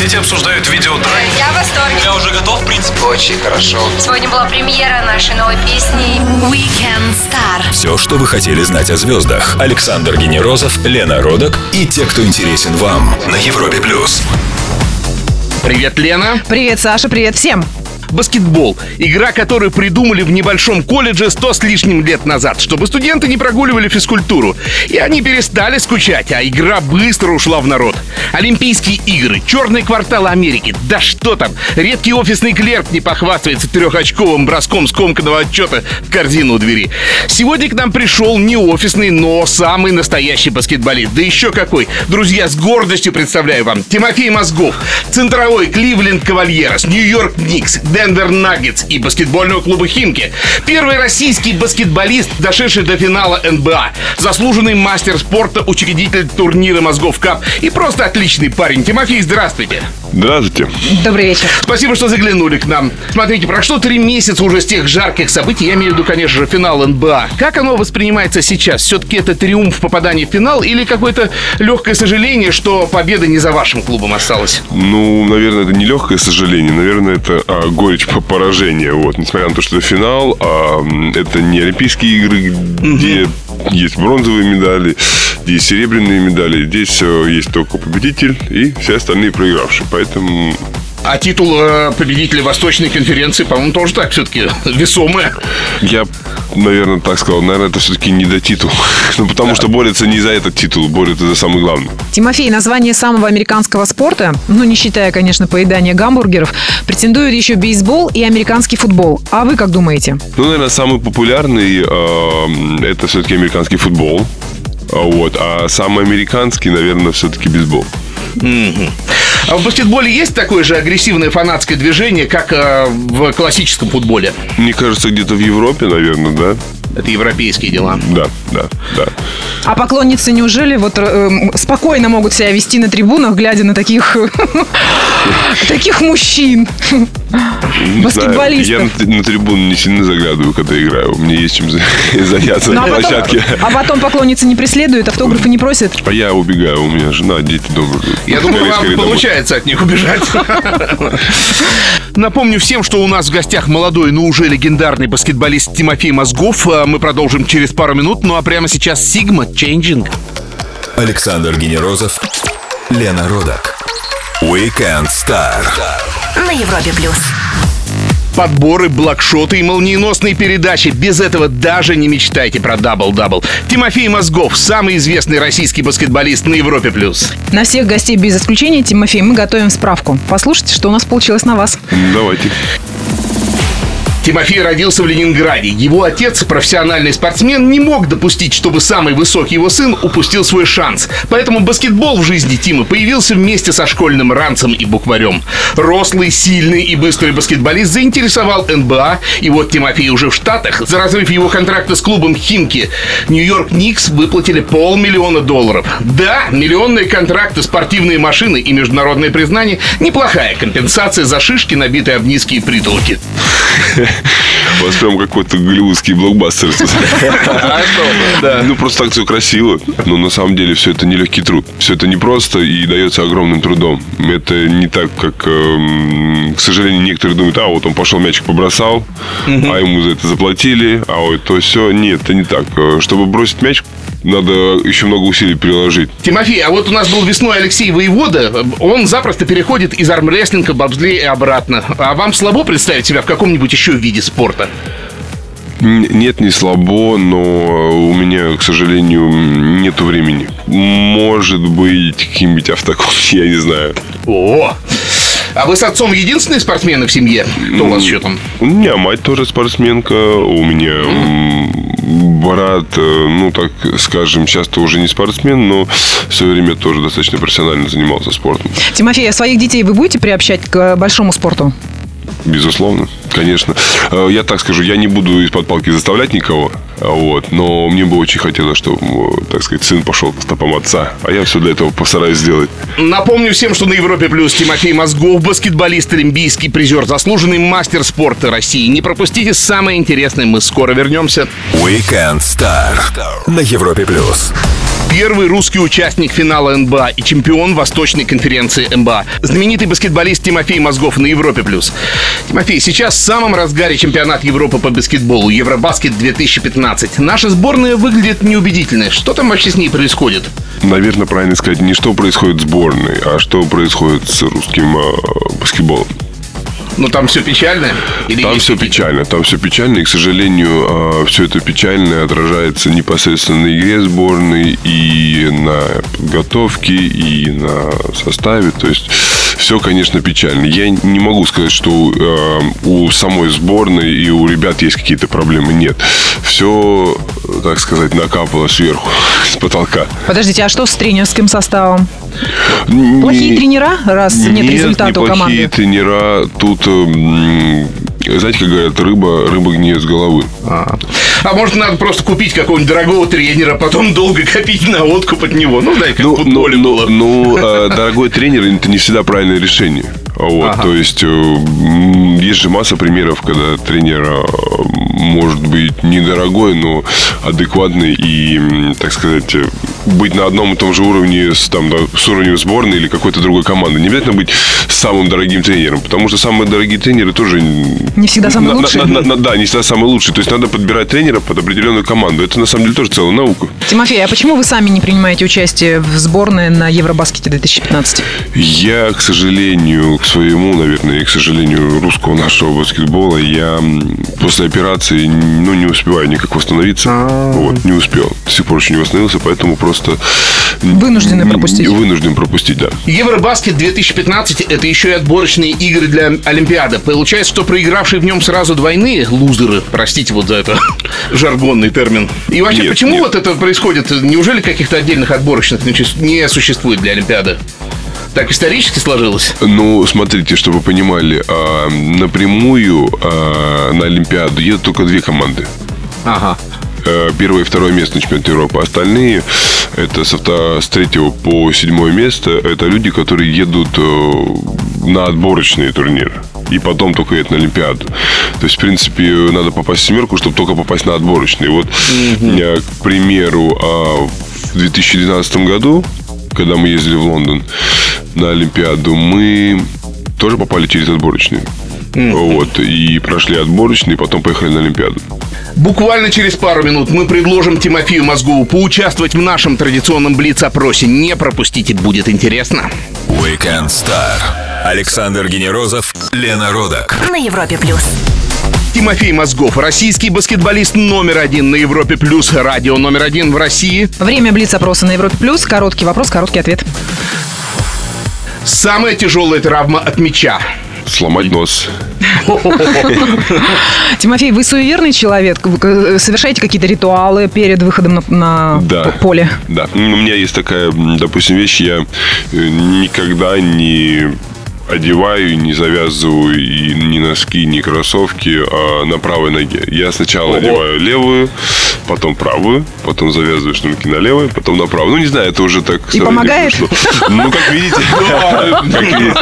соцсети обсуждают видео драйв. Я в восторге. Я уже готов, в принципе. Очень хорошо. Сегодня была премьера нашей новой песни Weekend Star. Все, что вы хотели знать о звездах. Александр Генерозов, Лена Родок и те, кто интересен вам на Европе плюс. Привет, Лена. Привет, Саша, привет всем. Баскетбол. Игра, которую придумали в небольшом колледже сто с лишним лет назад, чтобы студенты не прогуливали физкультуру. И они перестали скучать, а игра быстро ушла в народ. Олимпийские игры, черный квартал Америки. Да что там, редкий офисный клерк не похвастается трехочковым броском скомканного отчета в корзину у двери. Сегодня к нам пришел не офисный, но самый настоящий баскетболист. Да еще какой. Друзья, с гордостью представляю вам Тимофей Мозгов, центровой Кливленд Кавальерос, Нью-Йорк Никс, Денвер Наггетс и баскетбольного клуба Химки. Первый российский баскетболист, дошедший до финала НБА. Заслуженный мастер спорта, учредитель турнира Мозгов Кап и просто отличный парень. Тимофей, здравствуйте. Здравствуйте. Добрый вечер. Спасибо, что заглянули к нам. Смотрите, прошло три месяца уже с тех жарких событий. Я имею в виду, конечно же, финал НБА. Как оно воспринимается сейчас? Все-таки это триумф попадания в финал или какое-то легкое сожаление, что победа не за вашим клубом осталась? Ну, наверное, это не легкое сожаление, наверное, это а, горечь по поражения. Вот, несмотря на то, что это финал, а, это не Олимпийские игры, где есть бронзовые медали, где есть серебряные медали. Здесь э, есть только победитель и все остальные проигравшие. Поэтому А титул э, победителя Восточной конференции, по-моему, тоже так все-таки весомое. я, наверное, так сказал, наверное, это все-таки не до титула. Ну, потому что борются не за этот титул, борются за самый главный. Тимофей, название самого американского спорта, ну не считая, конечно, поедания гамбургеров, претендуют еще бейсбол и американский футбол. А вы как думаете? Ну, наверное, самый популярный э, это все-таки американский футбол. А Вот. А самый американский, наверное, все-таки бейсбол. А в баскетболе есть такое же агрессивное фанатское движение, как э, в классическом футболе? Мне кажется, где-то в Европе, наверное, да? Это европейские дела. Да, да, да. А поклонницы неужели вот э, м, спокойно могут себя вести на трибунах, глядя на таких таких мужчин? Баскетболистов. Я на, на трибуну не сильно заглядываю, когда играю. Мне есть чем за- заняться Ну, на а, потом, площадке. а потом поклонницы не преследуют, автографы не просят. А я убегаю, у меня жена, дети дома. Я думаю, вам получается от них убежать. Напомню всем, что у нас в гостях молодой, но уже легендарный баскетболист Тимофей Мозгов. А Мы продолжим через пару минут. Ну а прямо сейчас Сигма Changing. Александр Генерозов, Лена Родок. Weekend Star. На Европе Плюс. Подборы, блокшоты и молниеносные передачи. Без этого даже не мечтайте про дабл-дабл. Тимофей Мозгов, самый известный российский баскетболист на Европе+. плюс. На всех гостей без исключения, Тимофей, мы готовим справку. Послушайте, что у нас получилось на вас. Давайте. Тимофей родился в Ленинграде. Его отец, профессиональный спортсмен, не мог допустить, чтобы самый высокий его сын упустил свой шанс. Поэтому баскетбол в жизни Тимы появился вместе со школьным ранцем и букварем. Рослый, сильный и быстрый баскетболист заинтересовал НБА. И вот Тимофей уже в Штатах. За разрыв его контракта с клубом Химки Нью-Йорк Никс выплатили полмиллиона долларов. Да, миллионные контракты, спортивные машины и международное признание – неплохая компенсация за шишки, набитые об низкие притолки. У вас прям какой-то голливудский блокбастер. Ну, просто так все красиво. Но на самом деле все это нелегкий труд. Все это непросто и дается огромным трудом. Это не так, как, эм, к сожалению, некоторые думают, а вот он пошел мячик побросал, а ему за это заплатили, а вот то все. Нет, это не так. Э, Чтобы бросить мяч, надо еще много усилий приложить. Тимофей, а вот у нас был весной Алексей Воевода. Он запросто переходит из армрестлинга в бобслей и обратно. А вам слабо представить себя в каком-нибудь еще виде спорта? Нет, не слабо, но у меня, к сожалению, нету времени. Может быть, каким-нибудь автоком, я не знаю. О! А вы с отцом единственные спортсмены в семье? Кто у вас еще там? У меня мать тоже спортсменка, у меня брат, э, ну, так скажем, часто уже не спортсмен, но в свое время тоже достаточно профессионально занимался спортом. Тимофей, а своих детей вы будете приобщать к большому спорту? Безусловно, конечно. Э, Я так скажу, я не буду из-под палки заставлять никого, вот, но мне бы очень хотелось, чтобы, э, так сказать, сын пошел по стопам отца, а я все для этого постараюсь сделать. Напомню всем, что на Европе Плюс Тимофей Мозгов, баскетболист, олимпийский призер, заслуженный мастер спорта России. Не пропустите самое интересное, мы скоро вернемся. Weekend Star на Европе плюс. Первый русский участник финала НБА и чемпион Восточной конференции НБА. Знаменитый баскетболист Тимофей Мозгов на Европе+. плюс. Тимофей, сейчас самом разгаре чемпионат Европы по баскетболу Евробаскет 2015. Наша сборная выглядит неубедительной. Что там вообще с ней происходит? Наверное, правильно сказать, не что происходит с сборной, а что происходит с русским э, баскетболом. Ну там все печально? Или Там все какие-то? печально, там все печально, и, к сожалению, все это печальное отражается непосредственно на игре сборной, и на подготовке, и на составе, то есть все, конечно, печально. Я не могу сказать, что э, у самой сборной и у ребят есть какие-то проблемы, нет. Все, так сказать, накапало сверху, с потолка. Подождите, а что с тренерским составом? Плохие Не- тренера, раз нет, результата у команды? тренера. Тут, м, знаете, как говорят, рыба, рыба гниет с головы. А. А может, надо просто купить какого-нибудь дорогого тренера, потом долго копить на откуп от него. Ну, да, и как Ну, ну, ну, ну, э, дорогой тренер это не всегда правильное решение. Вот, Ага. то есть э, есть же масса примеров, когда тренер э, может быть недорогой, но адекватный и, так сказать, быть на одном и том же уровне с, там, да, с уровнем сборной или какой-то другой команды. Не обязательно быть самым дорогим тренером, потому что самые дорогие тренеры тоже... Не всегда самые на- на- лучшие. на- на- да, не всегда самые лучшие. То есть надо подбирать тренера под определенную команду. Это на самом деле тоже целая наука. Тимофей, а почему вы сами не принимаете участие в сборной на Евробаскете 2015? Я, к сожалению, к своему, наверное, и к сожалению русского нашего баскетбола, я после операции ну, не успеваю никак восстановиться. Вот, не успел. До сих пор еще не восстановился, поэтому просто... м, Вынуждены пропустить. Вынужден пропустить, да. Евробаскет 2015 это еще и отборочные игры для Олимпиады. Получается, что проигравшие в нем сразу двойные лузеры, простите вот за это жаргонный термин. И вообще, Нет, почему нет. вот это происходит? Неужели каких-то отдельных отборочных не существует для Олимпиады? Так исторически сложилось? Ну, смотрите, чтобы вы понимали, а, напрямую а, на Олимпиаду едут только две команды. Ага. Э, первое и второе место на чемпионате Европы. Остальные, это с, авто- с третьего по седьмое место, это люди, которые едут э, на отборочные турниры. И потом только едут на Олимпиаду. То есть, в принципе, надо попасть в семерку, чтобы только попасть на отборочные. Вот, э, к примеру, а, в 2012 году, когда мы ездили в Лондон на Олимпиаду, мы тоже попали через отборочные. Вот, и прошли отборочные, и потом поехали на Олимпиаду. Буквально через пару минут мы предложим Тимофею Мозгову поучаствовать в нашем традиционном блиц-опросе. Не пропустите, будет интересно. Weekend Star. Александр Генерозов, Лена Родак. На Европе плюс. Тимофей Мозгов, российский баскетболист номер один на Европе Плюс, радио номер один в России. Время блиц-опроса на Европе Плюс. Короткий вопрос, короткий ответ. Самая тяжелая травма от мяча. Сломать нос. Тимофей, вы суеверный человек? Вы, э, Совершаете какие-то ритуалы перед выходом на, на Да. п- поле? Да. У меня есть такая, допустим, вещь, я э, никогда не одеваю, не завязываю и ни носки, ни кроссовки а на правой ноге. Я сначала одеваю левую, потом правую, потом завязываю шнурки на левой, потом на правую. Ну, не знаю, это уже так... помогает? пришло. Ну, как видите. Видите.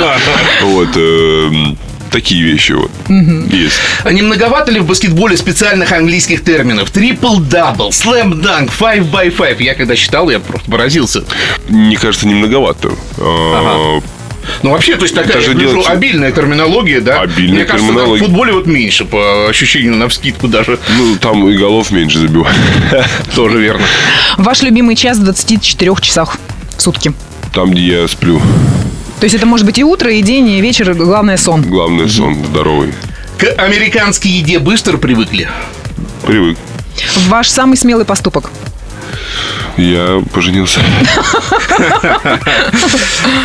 Вот. э, Такие вещи вот есть. А не многовато ли в баскетболе специальных английских терминов? Трипл-дабл, слэм-данк, 5 by 5 Я когда читал, я просто поразился. Мне кажется, не многовато. А, Ну, вообще, то есть такая, Это же я гляжу, делается- обильная терминология, да? Обильная Мне кажется, терминология. в футболе вот меньше, по ощущению, на вскидку даже. Ну, там и голов меньше забивают. Тоже верно. Ваш любимый час в 24 часах в сутки. Там, где я сплю. То есть это может быть и утро, и день, и вечер, главное сон. Главное, сон здоровый. К американской еде быстро привыкли. Привык. Ваш самый смелый поступок. Я поженился.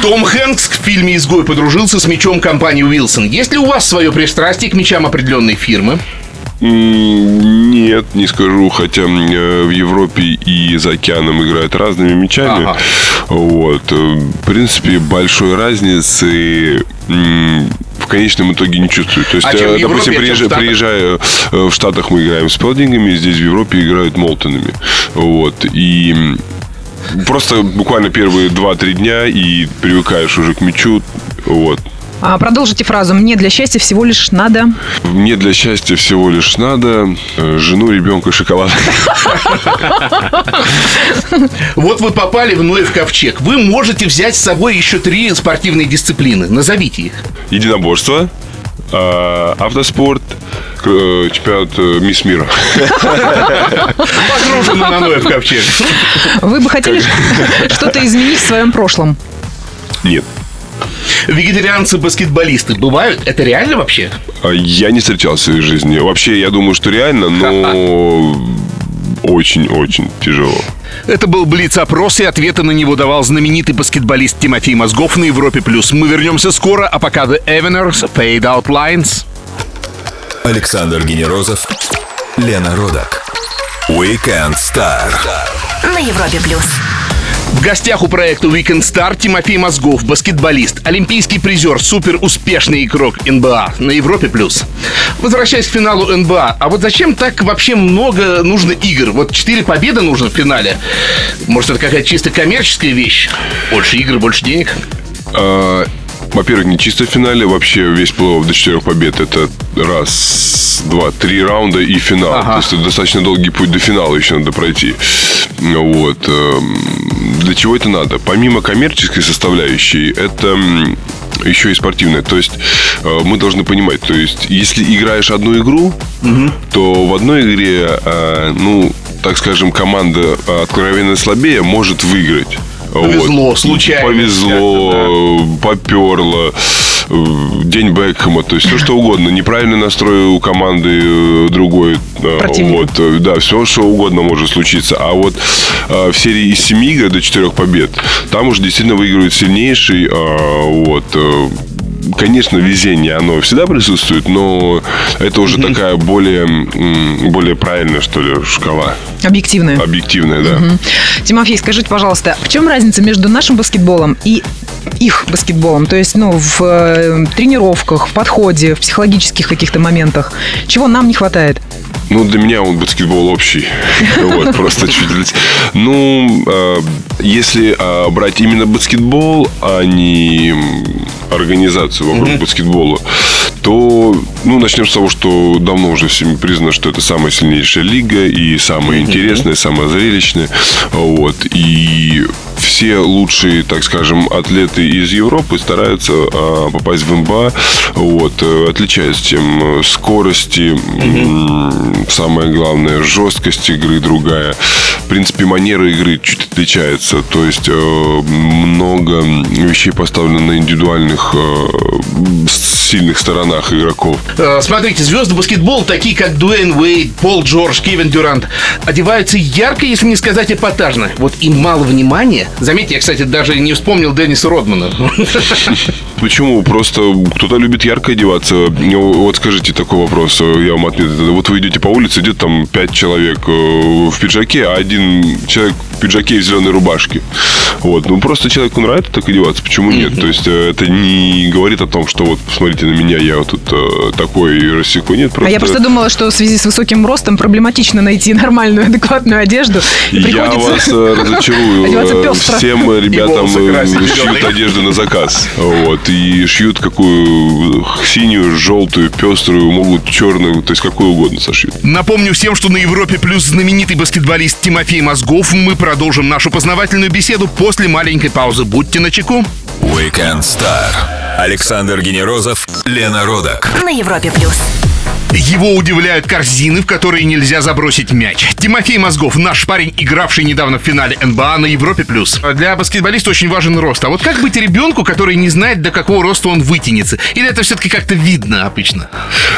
Том Хэнкс в фильме «Изгой» подружился с мечом компании Уилсон. Есть ли у вас свое пристрастие к мечам определенной фирмы? Нет, не скажу, хотя э, в Европе и за океаном играют разными мячами. Ага. Вот. э, В принципе, большой разницы в конечном итоге не чувствуют. То есть, А чем э, допустим, Европе, а чем в э, в Штатах мы играем с Пелдингами, здесь в Европе играют Молтонами. Вот. И просто буквально первые 2-3 дня и привыкаешь уже к мячу. Вот. А, продолжите фразу. Мне для счастья всего лишь надо... Мне для счастья всего лишь надо э, жену, ребенка, шоколад. Вот вы попали в Ноев ковчег. Вы можете взять с собой еще три спортивные дисциплины. Назовите их. Единоборство, э, автоспорт, э, чемпионат э, Мисс Мира. Погружены на Ноев ковчег. Вы бы хотели что-то изменить в своем прошлом? Нет. Вегетарианцы-баскетболисты бывают? Это реально вообще? А Я не встречал в своей жизни. Вообще, я думаю, что реально, но очень-очень тяжело. Это был Блиц-опрос, и ответы на него давал знаменитый баскетболист Тимофей Мозгов на Европе+. плюс. Мы вернемся скоро, а пока The Eveners, Fade Out Lines. Александр Генерозов, Лена Родак. Weekend Star. На Европе плюс. В гостях у проекта Weekend Star Тимофей Мозгов, баскетболист, олимпийский призер, супер успешный игрок НБА на Европе+. плюс. Возвращаясь к финалу НБА, а вот зачем так вообще много нужно игр? Вот четыре победы нужно в финале. Может, это какая-то чисто коммерческая вещь? Больше игр, больше денег? А, Во-первых, не чисто в финале. Вообще весь плей до четырех побед это раз, два, три раунда и финал. Ага. То есть это достаточно долгий путь до финала еще надо пройти. Вот. эм, Для чего это надо? Помимо коммерческой составляющей, это еще и спортивная. То есть э, мы должны понимать, то есть если играешь одну игру, то в одной игре, э, ну, так скажем, команда откровенно слабее может выиграть. Повезло, Вот. случайно Повезло, поперло. Э, День Бекхэма, то есть все что угодно. Неправильный настрой у команды э, другой. э, Противника. Вот, да, все что угодно может случиться. А вот в серии из 7 игр до 4 побед, там уже действительно выигрывает сильнейший. Вот, Конечно, везение, оно всегда присутствует, но это уже такая более, более правильная, что ли, шкала. Объективное. Объективная, да. Тимофей, скажите, пожалуйста, в чем разница между нашим баскетболом и их баскетболом? То есть, ну, в э, тренировках, в подходе, в психологических каких-то моментах. Чего нам не хватает? Ну, для меня он баскетбол общий. Вот, просто чуть чуть Ну, э, если э, брать именно баскетбол, а не организацию вокруг баскетбола, то, ну, начнем с того, что давно уже всеми признано, что это самая сильнейшая лига и самая интересная, самая зрелищная. Вот. И все лучшие, так скажем, атлеты из Европы стараются а, попасть в НБА. Вот, э, отличаясь тем э, скорости, м, самое главное, жесткость игры другая. В принципе, манера игры чуть отличается. То есть э, много вещей поставлено на индивидуальных э, сильных сторонах игроков. Э, Смотрите, звезды баскетбола, такие как Дуэйн Уэйд, Пол Джордж, Кевин Дюрант, одеваются ярко, если не сказать эпатажно. Вот им мало внимания. Заметьте, я, кстати, даже не вспомнил Денниса Родмана. Почему? Просто кто-то любит ярко одеваться. Вот скажите такой вопрос, я вам ответил. Вот вы идете по улице, идет там пять человек э, в пиджаке, а один человек в пиджаке и в зеленой рубашке. Вот. Ну, просто человеку нравится так одеваться, почему нет? То есть, э, это не говорит о том, что вот, посмотрите на меня, я вот тут э, такой рассеку. Нет, просто... А я просто думала, что в связи с высоким ростом проблематично найти нормальную, адекватную одежду. И Я вас э, разочарую. Всем ребятам шьют одежду на заказ. Вот. И шьют какую синюю, желтую, пеструю, могут черную, то есть какую угодно сошьют. Напомню всем, что на Европе плюс знаменитый баскетболист Тимофей Мозгов. Мы продолжим нашу познавательную беседу после маленькой паузы. Будьте начеку. Weekend Star. Александр Генерозов, Лена Родак. На Европе плюс. Его удивляют корзины, в которые нельзя забросить мяч. Тимофей Мозгов, наш парень, игравший недавно в финале НБА на Европе+. плюс. Для баскетболиста очень важен рост. А вот как быть ребенку, который не знает, до какого роста он вытянется? Или это все-таки как-то видно обычно?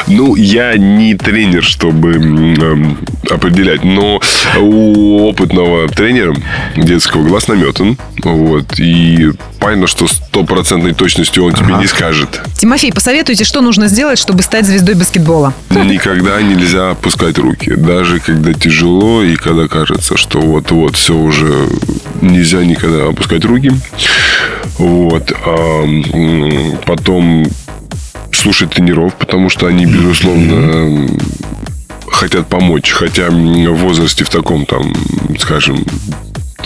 Ну, я не тренер, чтобы эм, определять, но у опытного тренера детского глаз наметан. Вот. И понятно, что стопроцентной точностью он тебе не скажет. Тимофей, посоветуйте, что нужно сделать, чтобы стать звездой баскетбола? Никогда нельзя опускать руки. Даже когда тяжело и когда кажется, что вот-вот все уже нельзя никогда опускать руки. Вот. А, потом слушать тренеров, потому что они, безусловно, хотят помочь. Хотя в возрасте в таком, там, скажем,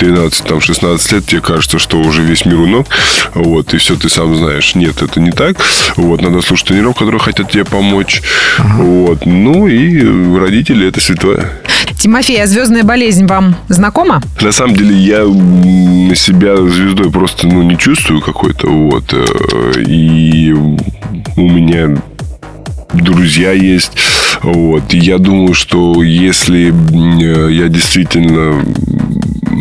13, там, 16 лет, тебе кажется, что уже весь мир у ног, вот, и все ты сам знаешь. Нет, это не так. Вот, надо слушать тренеров, которые хотят тебе помочь. Вот, ну и родители это святое. Тимофей, а звездная болезнь вам знакома? На самом деле я м, себя звездой просто ну, не чувствую какой-то. Вот. э, И у меня друзья есть. Вот. И я думаю, что если э, я действительно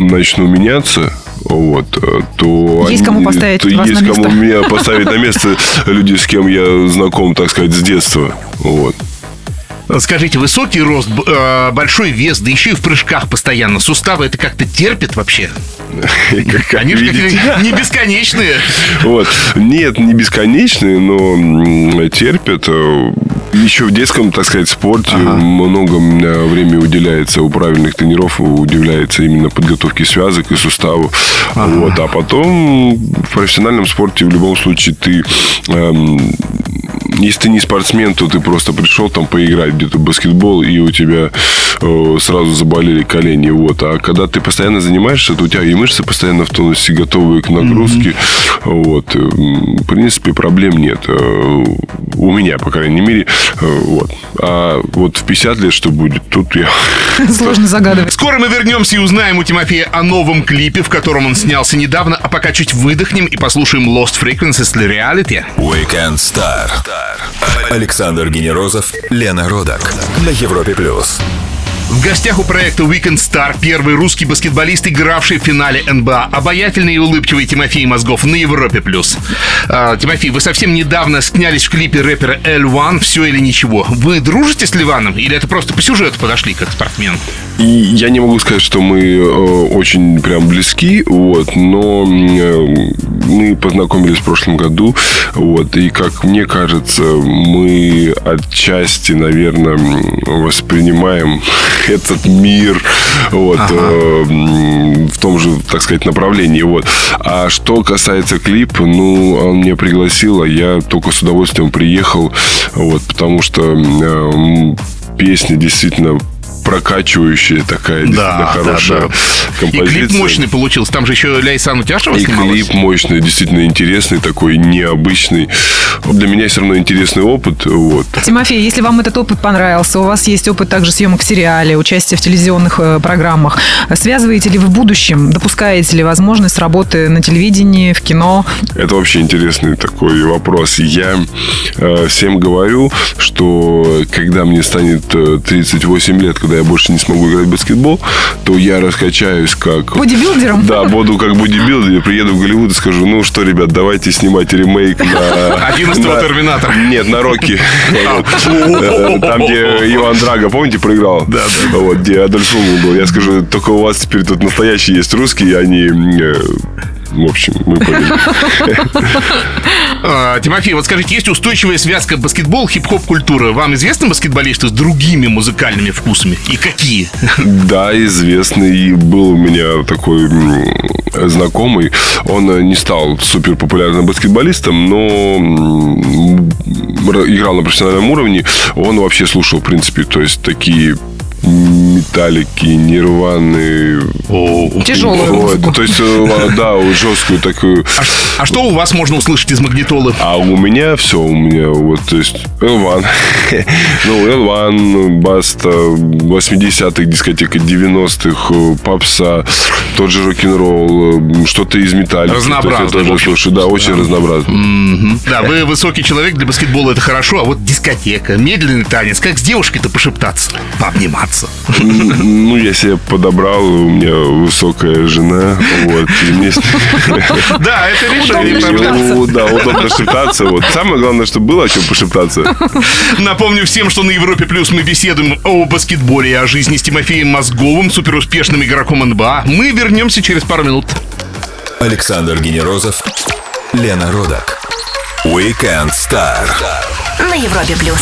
начну меняться, вот, э, то... Есть кому поставить то вас есть на кому место. меня поставить на место люди, с кем я знаком, так сказать, с детства. Вот. Скажите, высокий рост, э, большой вес, да еще и в прыжках постоянно. Суставы это как-то терпит вообще? Как Они же не бесконечные. Вот. Нет, не бесконечные, но терпят. Э, Еще в детском, так сказать, спорте много м, времени уделяется у правильных тренеров, уделяется именно подготовке связок и суставов. Вот. А потом в профессиональном спорте в любом случае ты эм, если ты не спортсмен, то ты просто пришел там поиграть где-то в баскетбол, и у тебя э, сразу заболели колени. Вот. А когда ты постоянно занимаешься, то у тебя и мышцы постоянно в тонусе, готовые к нагрузке. Вот. М, В принципе, проблем нет. Э, У меня, по крайней мере. Э, Вот. А вот в 50 лет что будет, тут я... Сложно загадывать. Скоро мы вернемся и узнаем у Тимофея о новом клипе, в котором он снялся недавно, а пока чуть выдохнем и послушаем Lost Frequencies для Reality. Weekend Star. Александр Генерозов, Лена Родак на Европе плюс. В гостях у проекта Weekend Star первый русский баскетболист, игравший в финале НБА. Обаятельный и улыбчивый Тимофей Мозгов на Европе+. плюс. А, Тимофей, вы совсем недавно снялись в клипе рэпера L1 «Все или ничего». Вы дружите с Ливаном или это просто по сюжету подошли как спортсмен? И я не могу сказать, что мы э, очень прям близки, вот, но э, мы познакомились в прошлом году, вот, и как мне кажется, мы отчасти, наверное, воспринимаем этот мир, вот, э, м, в том же, так сказать, направлении, вот. А что касается клипа, ну, он меня пригласил, а я только с удовольствием приехал, вот, потому что э, песня действительно прокачивающая такая, действительно хорошая И композиция. клип мощный получился. Там же еще Ляйсан Утяшева И снималась. клип мощный, действительно интересный, такой необычный. Для меня все равно интересный опыт. Вот. Тимофей, если вам этот опыт понравился, у вас есть опыт также съемок в сериале, участие в телевизионных э, программах, связываете ли вы в будущем, допускаете ли возможность работы на телевидении, в кино? Это вообще интересный такой вопрос. Я э, всем говорю, что когда мне станет э, 38 лет, когда я больше не смогу играть в баскетбол, то я раскачаюсь как... Бодибилдером? Да, буду как бодибилдер, приеду в Голливуд и скажу, ну что, ребят, давайте снимать ремейк на... 11-го на- Терминатора. Нет, на Рокки. Э, Там, где Иван Драго, помните, проиграл? Да, да. Вот, где Адольф Лунгин был. Я скажу, только у вас теперь тут настоящие есть русские, они... В общем, мы поняли. А, Тимофей, вот скажите, есть устойчивая связка баскетбол, хип-хоп культура? Вам известны баскетболисты с другими музыкальными вкусами? И какие? Да, известный. И был у меня такой знакомый. Он э, не стал супер популярным баскетболистом, но играл на профессиональном уровне. Он вообще слушал, в принципе, то есть такие металлики, нирваны. Тяжелую Вот, то есть, э, да, жесткую такую. А что у вас можно услышать из магнитолы? А у меня все, у меня вот, то есть, L1. ну, L1, Баста, 80-х, дискотека 90-х, э, попса, тот же рок-н-ролл, э, что-то из металлики. Разнообразно, То есть я в тоже общем. слушаю, да, очень разнообразно. Да, вы высокий человек, для баскетбола это хорошо, а вот дискотека, медленный танец, как с девушкой-то пошептаться, пообниматься. М, Ну, я себе подобрал, у меня высокая жена, вот, и мне Да, это решение. Удобно проблем. шептаться. Да, удобно шептаться. Вот. Самое главное, чтобы было о чем пошептаться. Напомню всем, что на Европе Плюс мы беседуем о баскетболе и о жизни с Тимофеем Мозговым, суперуспешным игроком НБА. Мы вернемся через пару минут. Александр Генерозов, Лена Родак. Weekend Star. На Европе плюс.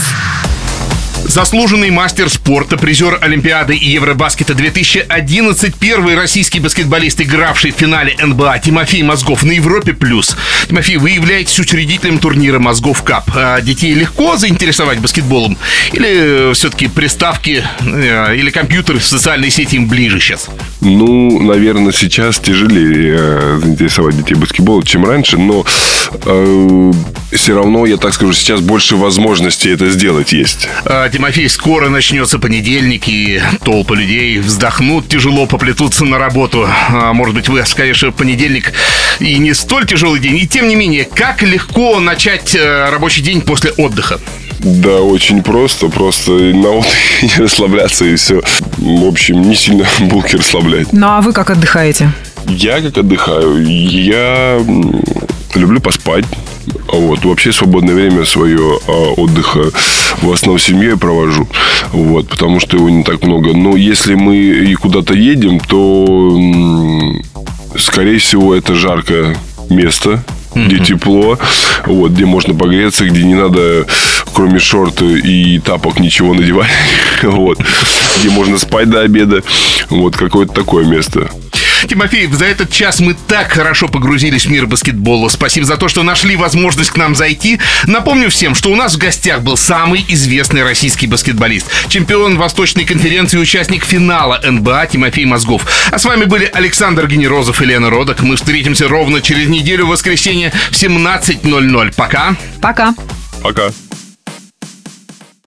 Заслуженный мастер спорта, призер Олимпиады и Евробаскета 2011, первый российский баскетболист, игравший в финале НБА Тимофей Мозгов на Европе+. плюс. Тимофей, вы являетесь учредителем турнира Мозгов Кап. А детей легко заинтересовать баскетболом? Или все-таки приставки э, или компьютеры в социальной сети им ближе сейчас? Ну, наверное, сейчас тяжелее э, заинтересовать детей баскетболом, чем раньше, но э, все равно, я так скажу, сейчас больше возможностей это сделать есть. А, Тимофей, скоро начнется понедельник, и толпы людей вздохнут, тяжело поплетутся на работу. А, может быть, вы скажете, понедельник и не столь тяжелый день. И тем не менее, как легко начать э, рабочий день после отдыха? Да, очень просто. Просто на отдых не расслабляться и все. В общем, не сильно булки расслаблять. Ну а вы как отдыхаете? Я как отдыхаю? Я люблю поспать. Вот. Вообще свободное время свое а, отдыха в основном с семьей провожу. Вот. Потому что его не так много. Но если мы и куда-то едем, то скорее всего это жаркое место, где тепло, вот, где можно погреться, где не надо, кроме шорт и тапок, ничего надевать, вот, где можно спать до обеда, вот, какое-то такое место. Тимофеев, за этот час мы так хорошо погрузились в мир баскетбола. Спасибо за то, что нашли возможность к нам зайти. Напомню всем, что у нас в гостях был самый известный российский баскетболист, чемпион Восточной конференции, участник финала НБА Тимофей Мозгов. А с вами были Александр Генерозов и Лена Родок. Мы встретимся ровно через неделю в воскресенье в 17.00. Пока. Пока. Пока.